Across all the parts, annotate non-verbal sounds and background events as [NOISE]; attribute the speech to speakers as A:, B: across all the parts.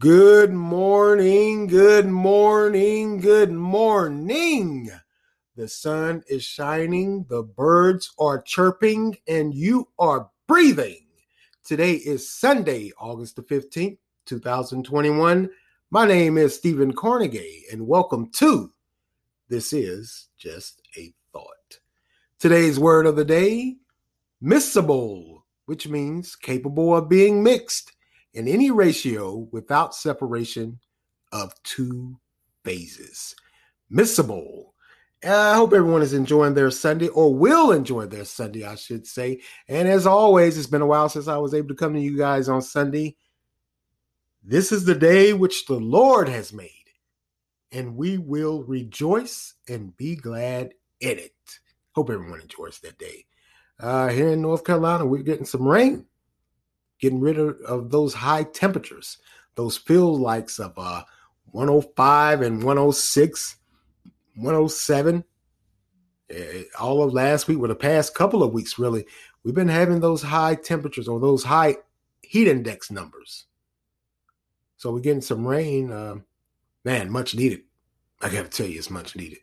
A: Good morning, good morning, good morning. The sun is shining, the birds are chirping, and you are breathing. Today is Sunday, August the 15th, 2021. My name is Stephen Carnegie, and welcome to This is Just a Thought. Today's word of the day, miscible, which means capable of being mixed in any ratio without separation of two phases. Miscible. I hope everyone is enjoying their Sunday or will enjoy their Sunday, I should say. And as always, it's been a while since I was able to come to you guys on Sunday. This is the day which the Lord has made, and we will rejoice and be glad in it. Hope everyone enjoys that day. Uh, here in North Carolina, we're getting some rain getting rid of, of those high temperatures, those feel likes of uh, 105 and 106, 107. Eh, all of last week, or the past couple of weeks, really, we've been having those high temperatures or those high heat index numbers. So we're getting some rain. Uh, man, much needed. I got to tell you, it's much needed.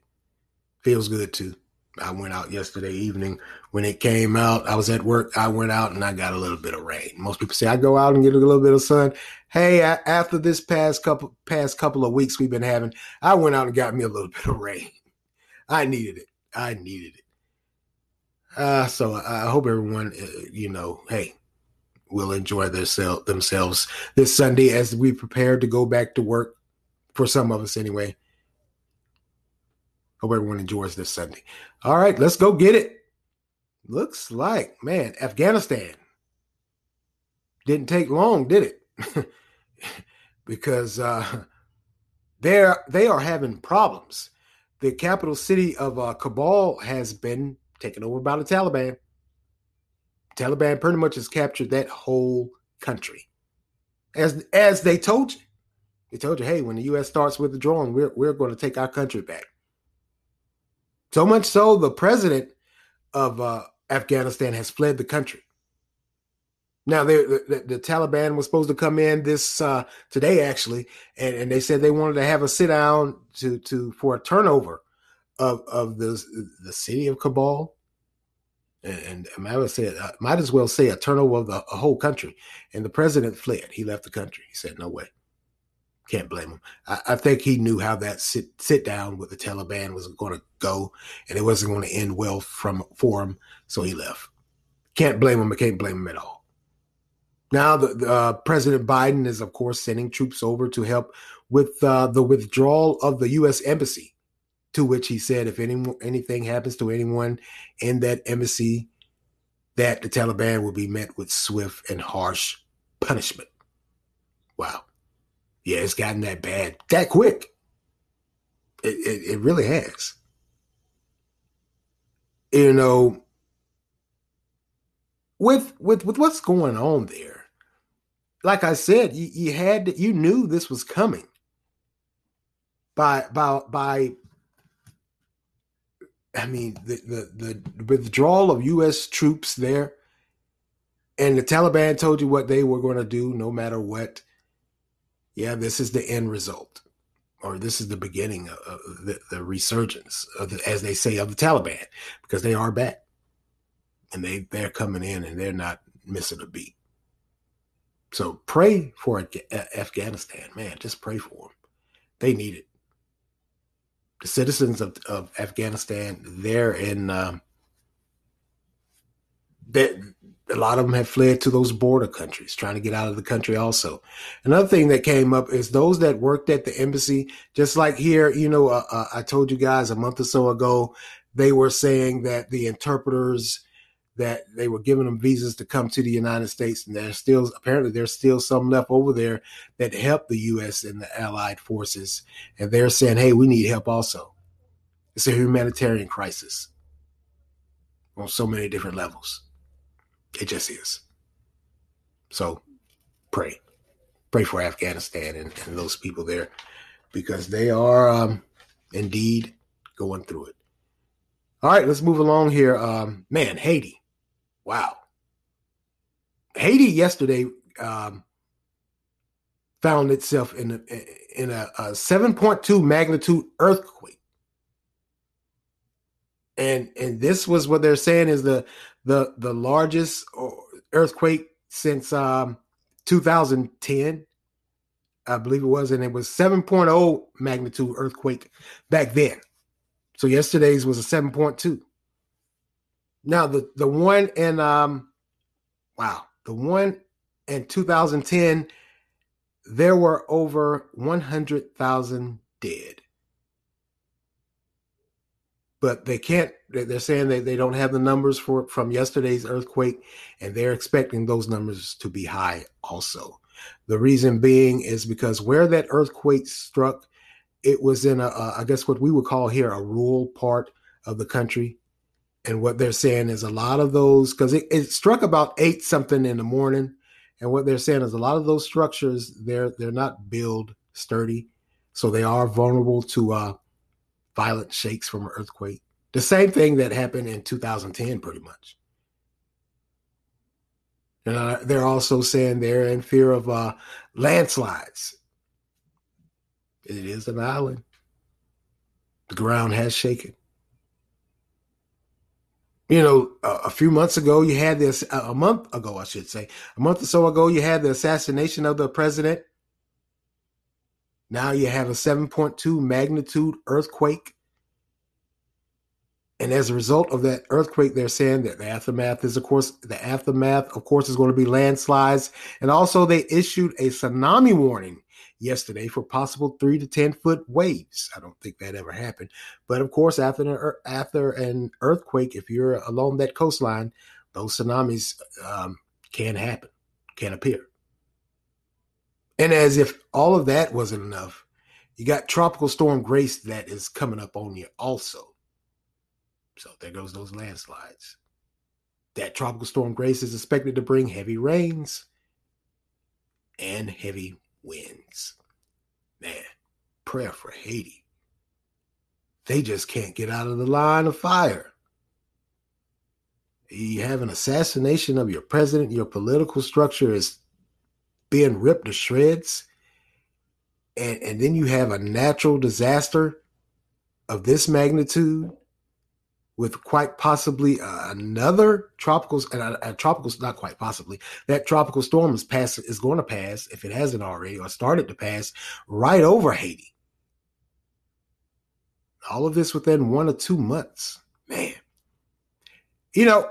A: Feels good too. I went out yesterday evening when it came out. I was at work. I went out and I got a little bit of rain. Most people say I go out and get a little bit of sun. Hey, after this past couple past couple of weeks we've been having, I went out and got me a little [LAUGHS] bit of rain. I needed it. I needed it. Uh, so I hope everyone, uh, you know, hey, will enjoy their self, themselves this Sunday as we prepare to go back to work. For some of us, anyway. Hope everyone enjoys this Sunday. All right, let's go get it. Looks like, man, Afghanistan didn't take long, did it? [LAUGHS] because uh, they're they are having problems. The capital city of uh, Kabul has been taken over by the Taliban. Taliban pretty much has captured that whole country, as as they told you. They told you, hey, when the U.S. starts withdrawing, we're we're going to take our country back. So much so, the president of uh, Afghanistan has fled the country. Now, the, the, the, Taliban was supposed to come in this uh, today, actually, and, and they said they wanted to have a sit down to to for a turnover of of the the city of Kabul, and, and I might say might as well say a turnover of the whole country. And the president fled; he left the country. He said, "No way." Can't blame him. I, I, think he knew how that sit sit down with the Taliban was going to go, and it wasn't going to end well from for him, so he left. Can't blame him. I can't blame him at all. Now, the, the uh, President Biden is, of course, sending troops over to help with uh, the withdrawal of the U.S. embassy. To which he said, if any anything happens to anyone in that embassy, that the Taliban will be met with swift and harsh punishment. Wow yeah, it's gotten that bad that quick. It, it, it really has. You know, with with with what's going on there, like I said, you, you had you knew this was coming by by by I mean the, the the withdrawal of U.S. troops there, and the Taliban told you what they were going to do, no matter what yeah, this is the end result, or this is the beginning of the, the resurgence, of the, as they say, of the Taliban, because they are back, and they they're coming in and they're not missing a beat. So pray for Afghanistan, man. Just pray for them. They need it. The citizens of, of Afghanistan, they're in. Um, that a lot of them have fled to those border countries, trying to get out of the country also. Another thing that came up is those that worked at the embassy, just like here, you know, uh, uh, I told you guys a month or so ago, they were saying that the interpreters that they were giving them visas to come to the United States, and there's still apparently there's still some left over there that help the U.S. and the allied forces, and they're saying, "Hey, we need help also." It's a humanitarian crisis on so many different levels. It just is. So pray. Pray for Afghanistan and, and those people there because they are um, indeed going through it. All right, let's move along here. Um, man, Haiti. Wow. Haiti yesterday um, found itself in a, in a, a 7.2 magnitude earthquake. And and this was what they're saying is the the the largest uh, earthquake since um, 2010. I believe it was, and it was 7.0 magnitude earthquake back then. So yesterday's was a 7.2. Now the the one in um wow, the one in 2010 there were over 100,000 dead. But they can't, they're saying that they don't have the numbers for from yesterday's earthquake, and they're expecting those numbers to be high also. The reason being is because where that earthquake struck, it was in a, a I guess what we would call here a rural part of the country. And what they're saying is a lot of those, because it, it struck about eight something in the morning and what they're saying is a lot of those structures they're they're not built sturdy, so they are vulnerable to uh, violent shakes from an earthquake. The same thing that happened in 2010, pretty much. And uh, they're also saying they're in fear of uh, landslides. It is an island. The ground has shaken you know, a, a, few months ago, you had this, a month ago, I should say, a month or so ago, you had the assassination of the president. Now you have a 7.2 magnitude earthquake. And as a result of that earthquake, they're saying that the aftermath is, of course, the aftermath, of course, is going to be landslides. And also, they issued a tsunami warning yesterday for possible three to 10 foot waves. I don't think that ever happened. But of course, after an, after an earthquake, if you're along that coastline, those tsunamis um, can happen, can appear. And as if all of that wasn't enough, you got Tropical Storm Grace that is coming up on you also. So there goes those landslides. That Tropical Storm Grace is expected to bring heavy rains and heavy winds. Man, prayer for Haiti. They just can't get out of the line of fire. You have an assassination of your president, your political structure is being ripped to shreds. And, and then you have a natural disaster of this magnitude with quite possibly uh, another tropical and a, a tropical not quite possibly that tropical storm is pass is going to pass if it hasn't already or started to pass right over Haiti. All of this within one or two months, man. You know,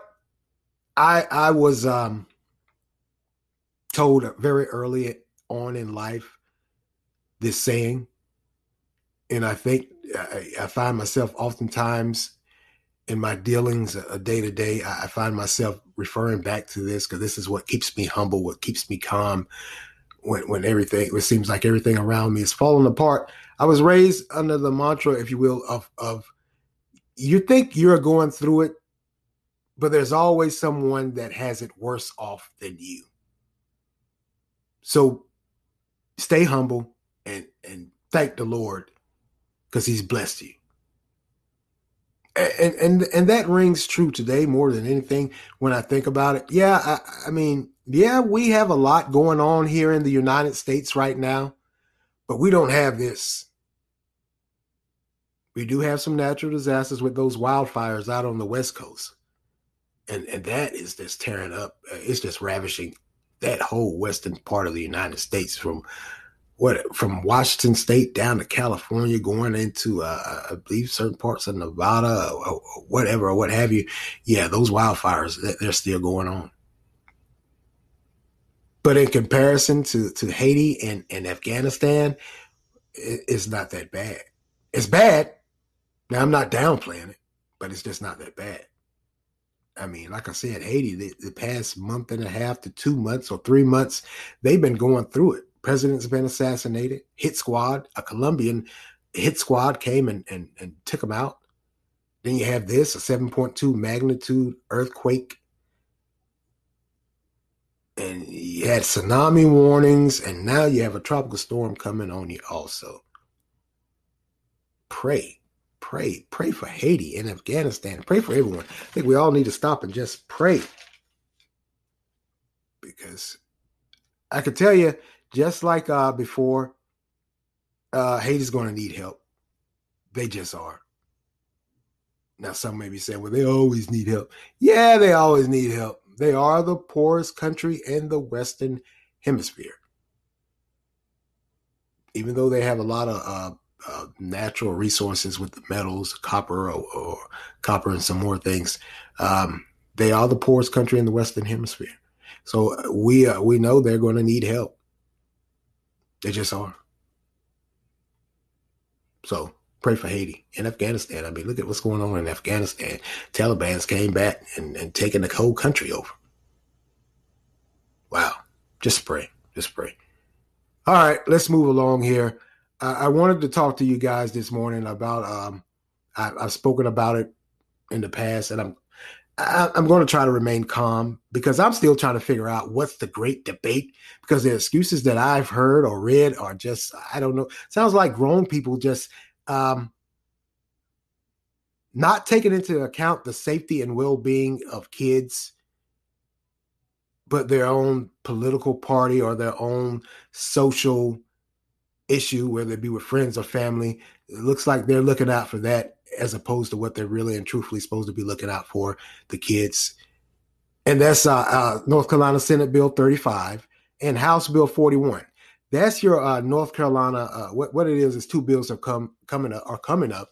A: I I was um, told very early on in life this saying, and I think I, I find myself oftentimes in my dealings a day to day, I find myself referring back to this because this is what keeps me humble, what keeps me calm when, when everything, it seems like everything around me is falling apart. I was raised under the mantra, if you will, of, of you think you're going through it, but there's always someone that has it worse off than you. So stay humble and, and thank the Lord because he's blessed you and and and that rings true today more than anything when I think about it. Yeah, I, I, mean, yeah, we have a lot going on here in the United States right now, but we don't have this. We do have some natural disasters with those wildfires out on the West Coast, and and that is just tearing up. It's just ravishing that whole western part of the United States from what from Washington State down to California, going into uh, I believe certain parts of Nevada or, or, whatever or what have you. Yeah, those wildfires they're still going on. But in comparison to to Haiti and, and Afghanistan, it's not that bad. It's bad. Now I'm not downplaying it, but it's just not that bad. I mean, like I said, Haiti, the, the past month and a half to two months or three months, they've been going through it president's been assassinated. Hit squad, a Colombian hit squad came and, and, and took him out. Then you have this, a 7.2 magnitude earthquake. And you had tsunami warnings, and now you have a tropical storm coming on you also. Pray, pray, pray for Haiti and Afghanistan. Pray for everyone. I think we all need to stop and just pray. Because I can tell you, just like uh, before, uh, Haiti's going to need help. They just are. Now, some may be saying, well, they always need help. Yeah, they always need help. They are the poorest country in the Western Hemisphere. Even though they have a lot of uh, uh, natural resources with the metals, copper, or, or, copper, and some more things, um, they are the poorest country in the Western Hemisphere. So uh, we uh, we know they're going to need help. They just are. So pray for Haiti and Afghanistan. I mean, look at what's going on in Afghanistan. Taliban's came back and, and taken the whole country over. Wow. Just pray. Just pray. All right, let's move along here. Uh, I wanted to talk to you guys this morning about um I, I've spoken about it in the past, and I'm I, I'm going to try to remain calm because I'm still trying to figure out what's the great debate because the excuses that I've heard or read are just I don't know. Sounds like grown people just um, not taking into account the safety and well-being of kids but their own political party or their own social issue whether it be with friends or family it looks like they're looking out for that as opposed to what they're really and truthfully supposed to be looking out for the kids and that's uh, uh, north carolina senate bill 35 and house bill 41 that's your uh, North Carolina. Uh, what what it is is two bills have come coming up, are coming up.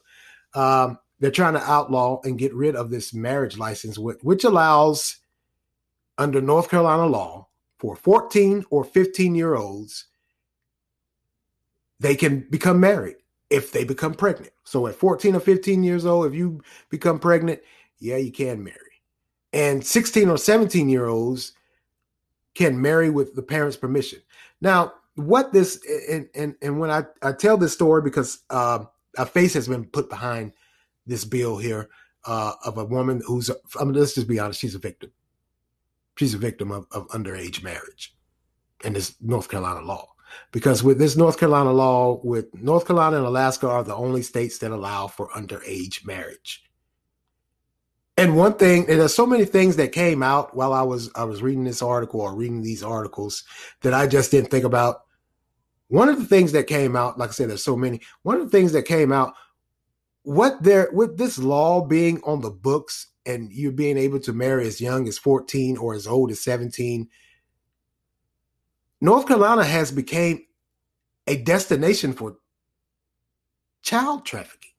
A: Um, they're trying to outlaw and get rid of this marriage license, which, which allows under North Carolina law for 14 or 15 year olds they can become married if they become pregnant. So at 14 or 15 years old, if you become pregnant, yeah, you can marry. And 16 or 17 year olds can marry with the parents' permission. Now, what this and and, and when I, I tell this story because uh, a face has been put behind this bill here uh, of a woman who's I mean, let's just be honest, she's a victim. She's a victim of, of underage marriage in this North Carolina law. Because with this North Carolina law, with North Carolina and Alaska are the only states that allow for underage marriage. And one thing, and there's so many things that came out while I was I was reading this article or reading these articles that I just didn't think about one of the things that came out, like I said, there's so many. One of the things that came out, what there with this law being on the books and you being able to marry as young as 14 or as old as 17, North Carolina has become a destination for child trafficking.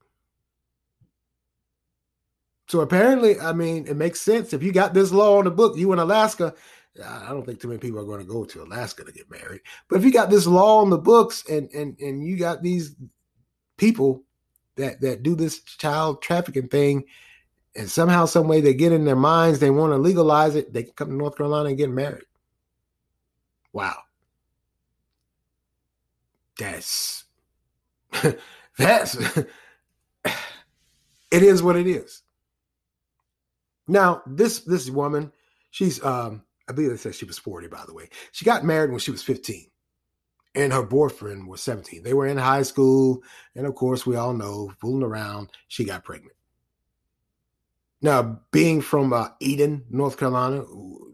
A: So apparently, I mean, it makes sense if you got this law on the book, you in Alaska, I don't think too many people are going to go to Alaska to get married. But if you got this law on the books and and and you got these people that that do this child trafficking thing, and somehow, some way they get in their minds they want to legalize it, they can come to North Carolina and get married. Wow. That's [LAUGHS] that's it is what it is. Now, this this woman, she's um I believe they said she was 40, by the way. She got married when she was 15, and her boyfriend was 17. They were in high school, and of course, we all know, fooling around, she got pregnant. Now, being from uh, Eden, North Carolina,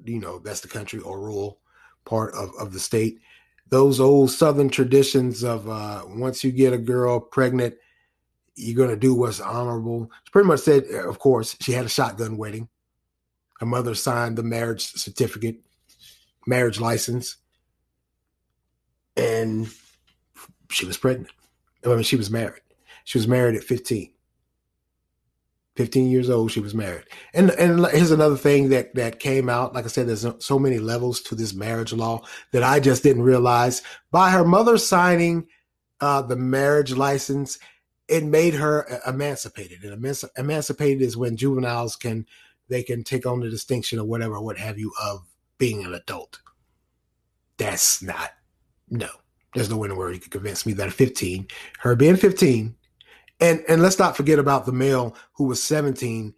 A: you know, that's the country or rural part of, of the state. Those old Southern traditions of uh, once you get a girl pregnant, you're going to do what's honorable. She pretty much said, of course, she had a shotgun wedding. Her mother signed the marriage certificate, marriage license, and she was pregnant. I mean, she was married. She was married at 15. 15 years old, she was married. And and here's another thing that that came out. Like I said, there's so many levels to this marriage law that I just didn't realize. By her mother signing uh, the marriage license, it made her emancipated. And emancipated is when juveniles can they can take on the distinction or whatever, what have you, of being an adult. That's not, no, there's no way in the world you could convince me that at 15, her being 15, and and let's not forget about the male who was 17,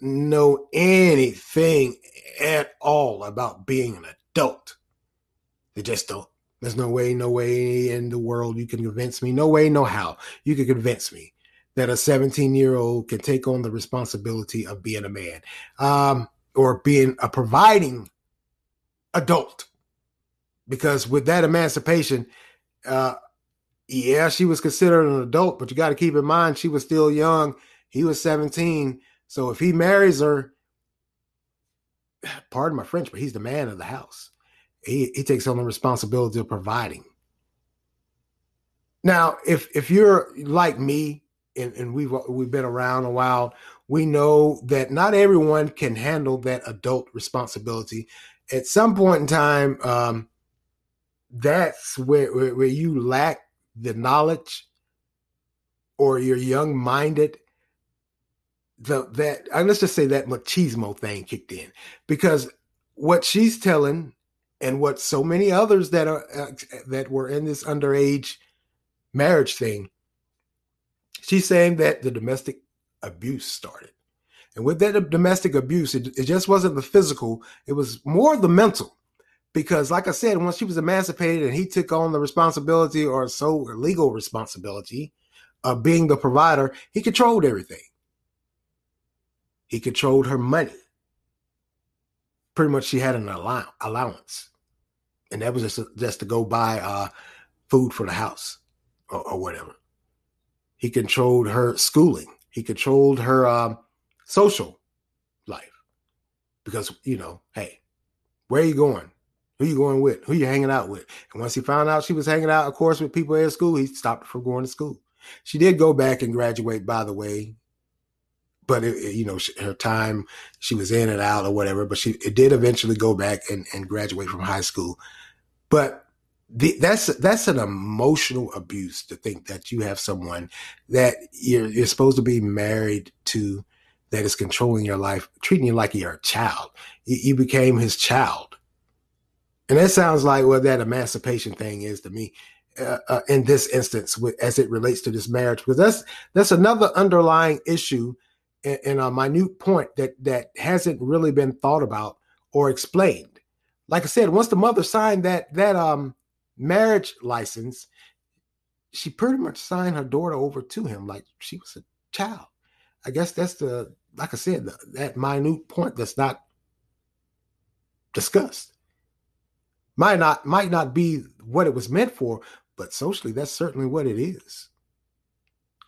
A: know anything at all about being an adult. They just don't. There's no way, no way in the world you can convince me. No way, no how you can convince me that a 17 year old can take on the responsibility of being a man um, or being a providing adult. because with that emancipation, uh, yeah, she was considered an adult, but you got to keep in mind she was still young. He was 17. So if he marries her, [SIGHS] pardon my French, but he's the man of the house. He, he takes on the responsibility of providing. Now, if if you're like me and, and we've we've been around a while, we know that not everyone can handle that adult responsibility. At some point in time, um, that's where, where, where you lack the knowledge or you're young minded the that uh, let's just say that machismo thing kicked in. Because what she's telling and what so many others that are uh, that were in this underage marriage thing she's saying that the domestic abuse started. And with that domestic abuse it, it just wasn't the physical it was more the mental because like i said once she was emancipated and he took on the responsibility or so legal responsibility of being the provider he controlled everything he controlled her money. Pretty much, she had an allow- allowance, and that was just just to go buy uh, food for the house or, or, whatever. He controlled her schooling. He controlled her um, social life because you know, hey, where are you going? Who you going with? Who you hanging out with? And once he found out she was hanging out, of course, with people at school, he stopped her from going to school. She did go back and graduate, by the way, but it, you know her time she was in and out or whatever but she it did eventually go back and, and graduate from high school but the, that's that's an emotional abuse to think that you have someone that you're, you're supposed to be married to that is controlling your life treating you like you're a child you, you became his child and that sounds like what that emancipation thing is to me uh, uh, in this instance with, as it relates to this marriage because that's that's another underlying issue and a minute point that that hasn't really been thought about or explained. Like I said, once the mother signed that that um marriage license, she pretty much signed her daughter over to him like she was a child. I guess that's the like I said the, that minute point that's not discussed. Might not might not be what it was meant for, but socially that's certainly what it is.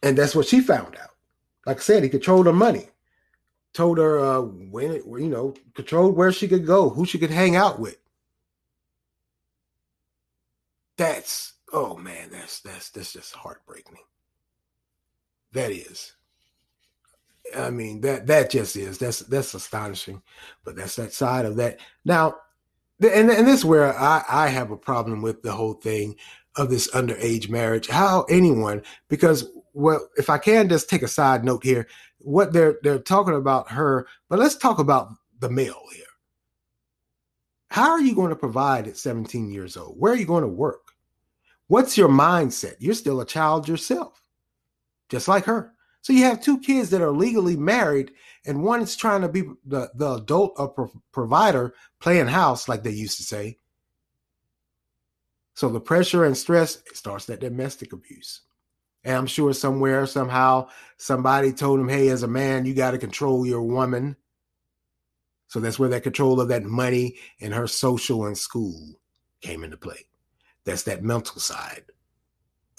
A: And that's what she found out like I said, he controlled her money. Told her uh, when it, you know, controlled where she could go, who she could hang out with. That's oh man, that's that's that's just heartbreaking. That is. I mean that that just is that's that's astonishing, but that's that side of that. Now, and and this is where I I have a problem with the whole thing of this underage marriage. How anyone because well, if I can just take a side note here, what they're they're talking about her, but let's talk about the male here. How are you going to provide at 17 years old? Where are you going to work? What's your mindset? You're still a child yourself, just like her. So you have two kids that are legally married, and one is trying to be the, the adult or pro- provider playing house, like they used to say. So the pressure and stress starts that domestic abuse. And I'm sure somewhere, somehow, somebody told him, hey, as a man, you got to control your woman. So that's where that control of that money and her social and school came into play. That's that mental side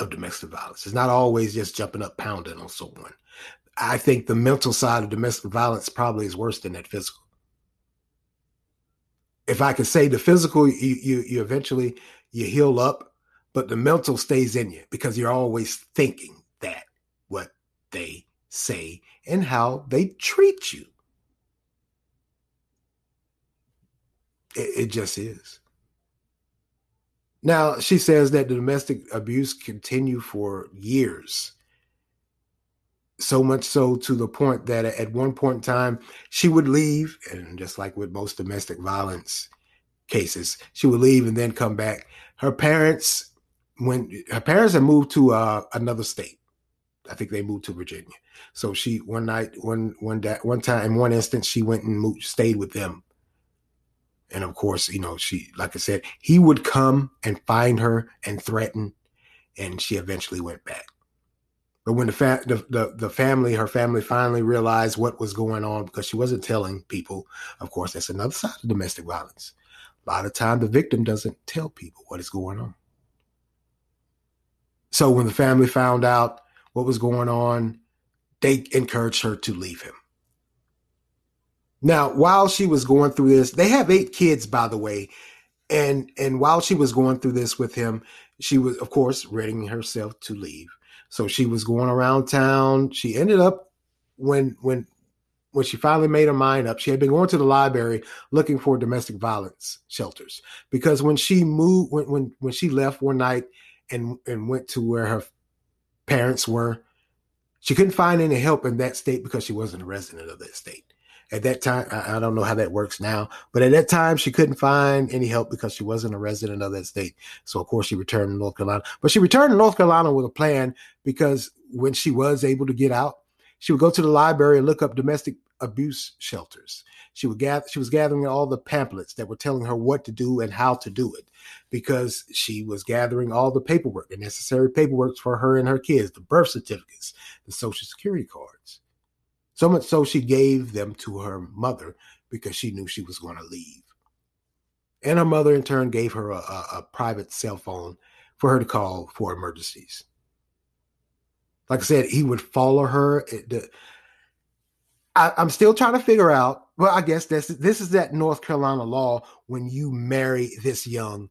A: of domestic violence. It's not always just jumping up, pounding on someone. I think the mental side of domestic violence probably is worse than that physical. If I could say the physical, you you, you eventually you heal up but the mental stays in you because you're always thinking that what they say and how they treat you. It, it just is. Now, she says that the domestic abuse continued for years. So much so to the point that at one point in time, she would leave, and just like with most domestic violence cases, she would leave and then come back. Her parents when her parents had moved to uh, another state. I think they moved to Virginia. So she one night, one one day, one time, in one instance, she went and moved, stayed with them. And of course, you know, she, like I said, he would come and find her and threaten, and she eventually went back. But when the, fa- the, the the family, her family, finally realized what was going on because she wasn't telling people. Of course, that's another side of domestic violence. A lot of time, the victim doesn't tell people what is going on. So when the family found out what was going on, they encouraged her to leave him. Now, while she was going through this, they have eight kids, by the way, and and while she was going through this with him, she was, of course, readying herself to leave. So she was going around town. She ended up when when when she finally made her mind up, she had been going to the library looking for domestic violence shelters because when she moved when when when she left one night and and went to where her parents were, she couldn't find any help in that state because she wasn't a resident of that state. At that time, I, I don't know how that works now, but at that time, she couldn't find any help because she wasn't a resident of that state. So, of course, she returned to North Carolina. But she returned to North Carolina with a plan because when she was able to get out, she would go to the library and look up domestic abuse shelters. She would gather, she was gathering all the pamphlets that were telling her what to do and how to do it because she was gathering all the paperwork, the necessary paperwork for her and her kids, the birth certificates, the social security cards. So much so she gave them to her mother because she knew she was going to leave. And her mother, in turn, gave her a, a, a private cell phone for her to call for emergencies. Like I said, he would follow her. Eh, I, am still trying to figure out. Well, I guess this this is that North Carolina law when you marry this young,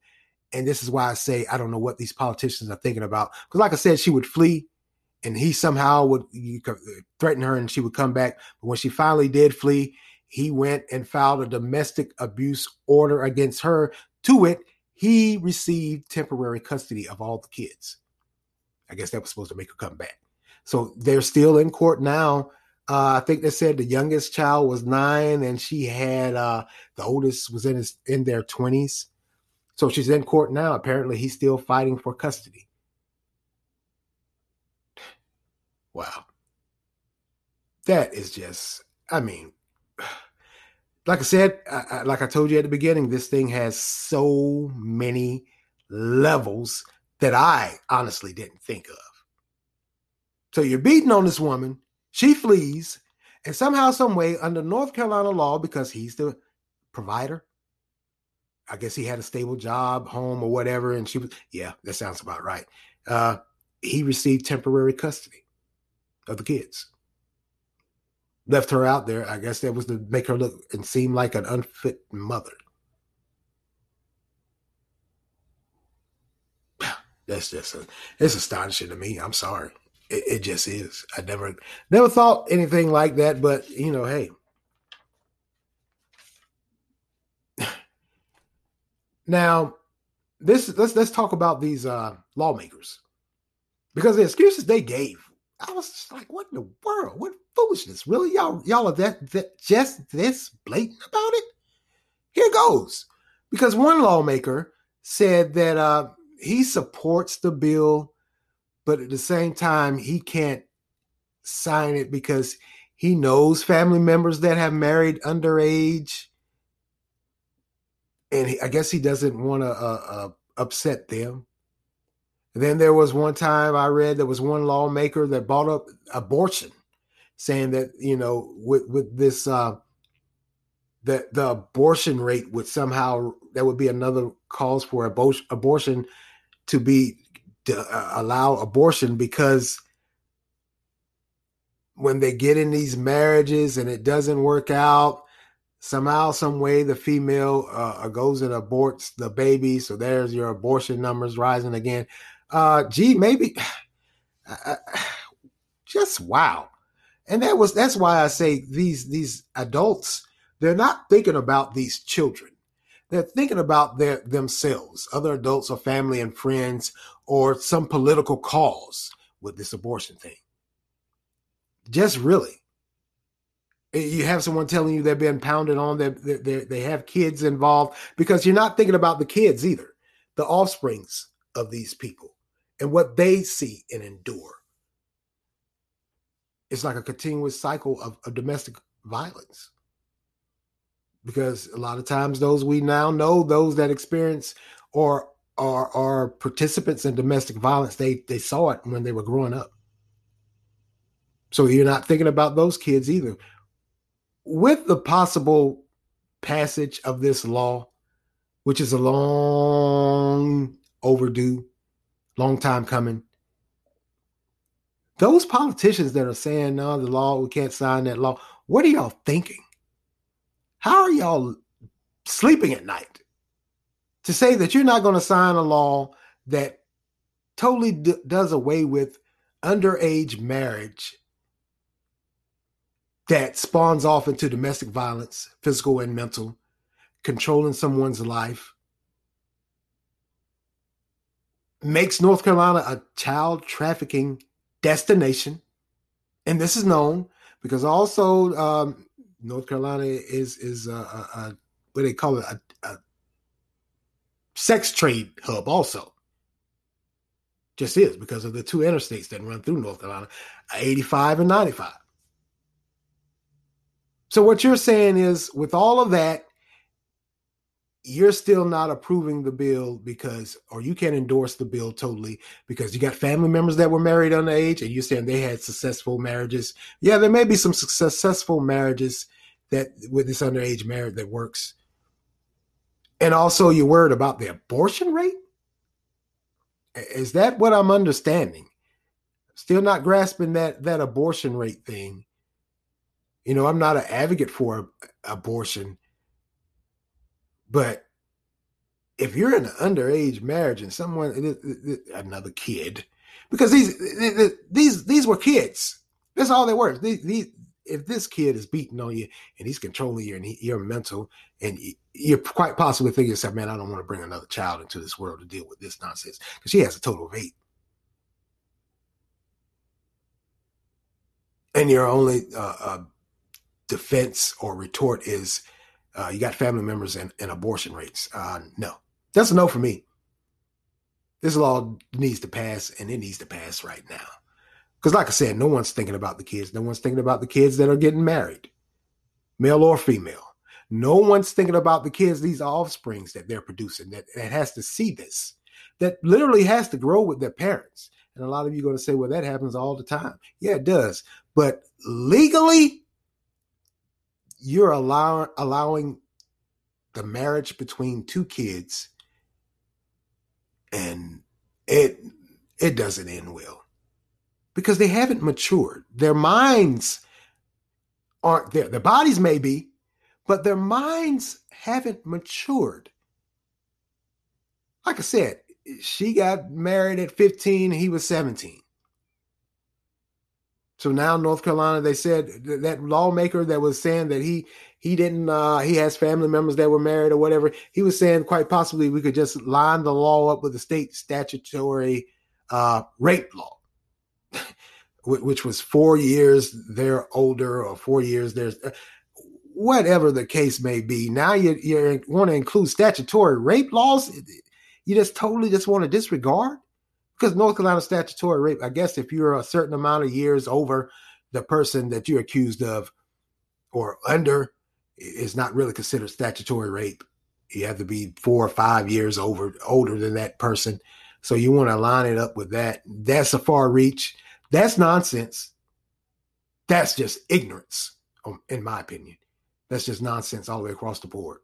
A: and this is why I say I don't know what these politicians are thinking about. Because, like I said, she would flee and he somehow would threaten her and she would come back. But when she finally did flee, he went and filed a domestic abuse order against her. To it, he received temporary custody of all the kids. I guess that was supposed to make her come back. So they're still in court now. Uh, I think they said the youngest child was nine, and she had uh, the oldest was in his in their twenties. So she's in court now. Apparently, he's still fighting for custody. Wow. That is just, I mean, [SIGHS] like I said, I, I, like I told you at the beginning, this thing has so many levels that I honestly didn't think of. So you're beating on this woman, she flees, and somehow, some way, under North Carolina law, because he's the provider, I guess he had a stable job, home, or whatever, and she was, yeah, that sounds about right. Uh, he received temporary custody of the kids. Left her out there. I guess that was to make her look and seem like an unfit mother. [SIGHS] That's just a, it's astonishing to me. I'm sorry. It, it just is. I never never thought anything like that, but you know, hey. [SIGHS] Now, this let's let's talk about these uh lawmakers because the excuses they gave I was just like, what in the world? What foolishness? Really? Y'all, y'all are that, that just this blatant about it? Here goes. Because one lawmaker said that uh, he supports the bill, but at the same time, he can't sign it because he knows family members that have married underage. And he, I guess he doesn't want to uh, uh, upset them. Then there was one time I read there was one lawmaker that brought up abortion, saying that you know with with this uh, that the abortion rate would somehow that would be another cause for abortion abortion to be to uh, allow abortion because when they get in these marriages and it doesn't work out somehow some way the female uh, goes and aborts the baby. So there's your abortion numbers rising again uh, gee, maybe [SIGHS] uh, just wow. And that was that's why I say these these adults they're not thinking about these children. They're thinking about their themselves, other adults or family and friends, or some political cause with this abortion thing. Just really. You have someone telling you they're being pounded on, they they have kids involved because you're not thinking about the kids either, the offsprings of these people and what they see and endure. It's like a continuous cycle of, of domestic violence. Because a lot of times those we now know, those that experience or are are participants in domestic violence, they they saw it when they were growing up. So you're not thinking about those kids either. With the possible passage of this law, which is a long overdue, long time coming. Those politicians that are saying, no, the law, we can't sign that law, what are y'all thinking? How are y'all sleeping at night to say that you're not going to sign a law that totally d- does away with underage marriage that spawns off into domestic violence, physical and mental, controlling someone's life, makes North Carolina a child trafficking destination. And this is known because also um, North Carolina is is a, a, a what they call it a, a sex trade hub also just is because of the two interstates that run through North Carolina, 85 and 95. So what you're saying is with all of that, you're still not approving the bill because, or you can't endorse the bill totally because you got family members that were married underage and you're saying they had successful marriages. Yeah, there may be some successful marriages that with this underage marriage that works. And also you're worried about the abortion rate? Is that what I'm understanding? Still not grasping that that abortion rate thing. You know, I'm not an advocate for abortion, but if you're in an underage marriage and someone another kid, because these these these were kids. That's all they were. These, these if this kid is beating on you and he's controlling you and he, you're mental and you're quite possibly thinking yourself, man, I don't want to bring another child into this world to deal with this nonsense because she has a total of eight. And your only uh, uh, defense or retort is uh, you got family members and, and abortion rates. Uh, no, that's a no for me. This law needs to pass and it needs to pass right now. Because, like I said, no one's thinking about the kids. No one's thinking about the kids that are getting married, male or female. No one's thinking about the kids, these offsprings that they're producing that, that has to see this, that literally has to grow with their parents. And a lot of you are going to say, well, that happens all the time. Yeah, it does. But legally, you're allow- allowing the marriage between two kids and it it doesn't end well because they haven't matured. Their minds aren't there. Their bodies may be, but their minds haven't matured. Like I said, she got married at 15, he was 17. So now North Carolina, they said that lawmaker that was saying that he he didn't uh, he has family members that were married or whatever. He was saying quite possibly we could just line the law up with the state statutory uh, rape law [LAUGHS] which was four years they're older or four years there's uh, whatever the case may be. Now you you want to include statutory rape laws. You just totally just want to disregard because North Carolina statutory rape. I guess if you're a certain amount of years over the person that you're accused of or under, is not really considered statutory rape. You have to be four or five years over older than that person. So you want to line it up with that. That's a far reach. That's nonsense. That's just ignorance, um, in my opinion. That's just nonsense all the way across the board.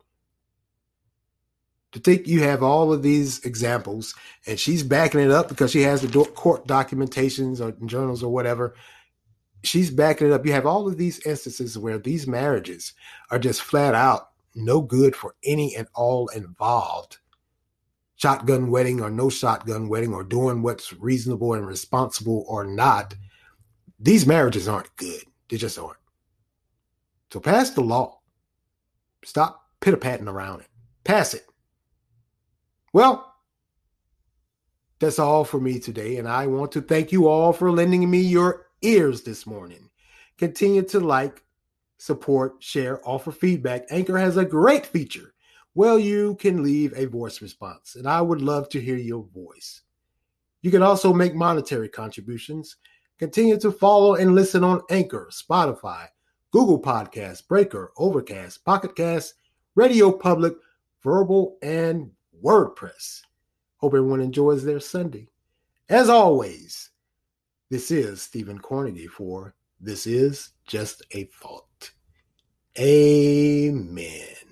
A: To think you have all of these examples and she's backing it up because she has the court documentations or journals or whatever. She's backing it up. You have all of these instances where these marriages are just flat out no good for any and all involved shotgun wedding or no shotgun wedding or doing what's reasonable and responsible or not, these marriages aren't good. They just aren't. So pass the law. Stop pitter patting around it. Pass it. Well, that's all for me today. And I want to thank you all for lending me your ears this morning. Continue to like, support, share, offer feedback. Anchor has a great feature well, you can leave a voice response, and I would love to hear your voice. You can also make monetary contributions. Continue to follow and listen on Anchor, Spotify, Google Podcasts, Breaker, Overcast, Pocket Cast, Radio Public, Vurbl, and WordPress. Hope everyone enjoys their Sunday. As always, this is Stephen Cornegy for This Is Just a Thought. Amen.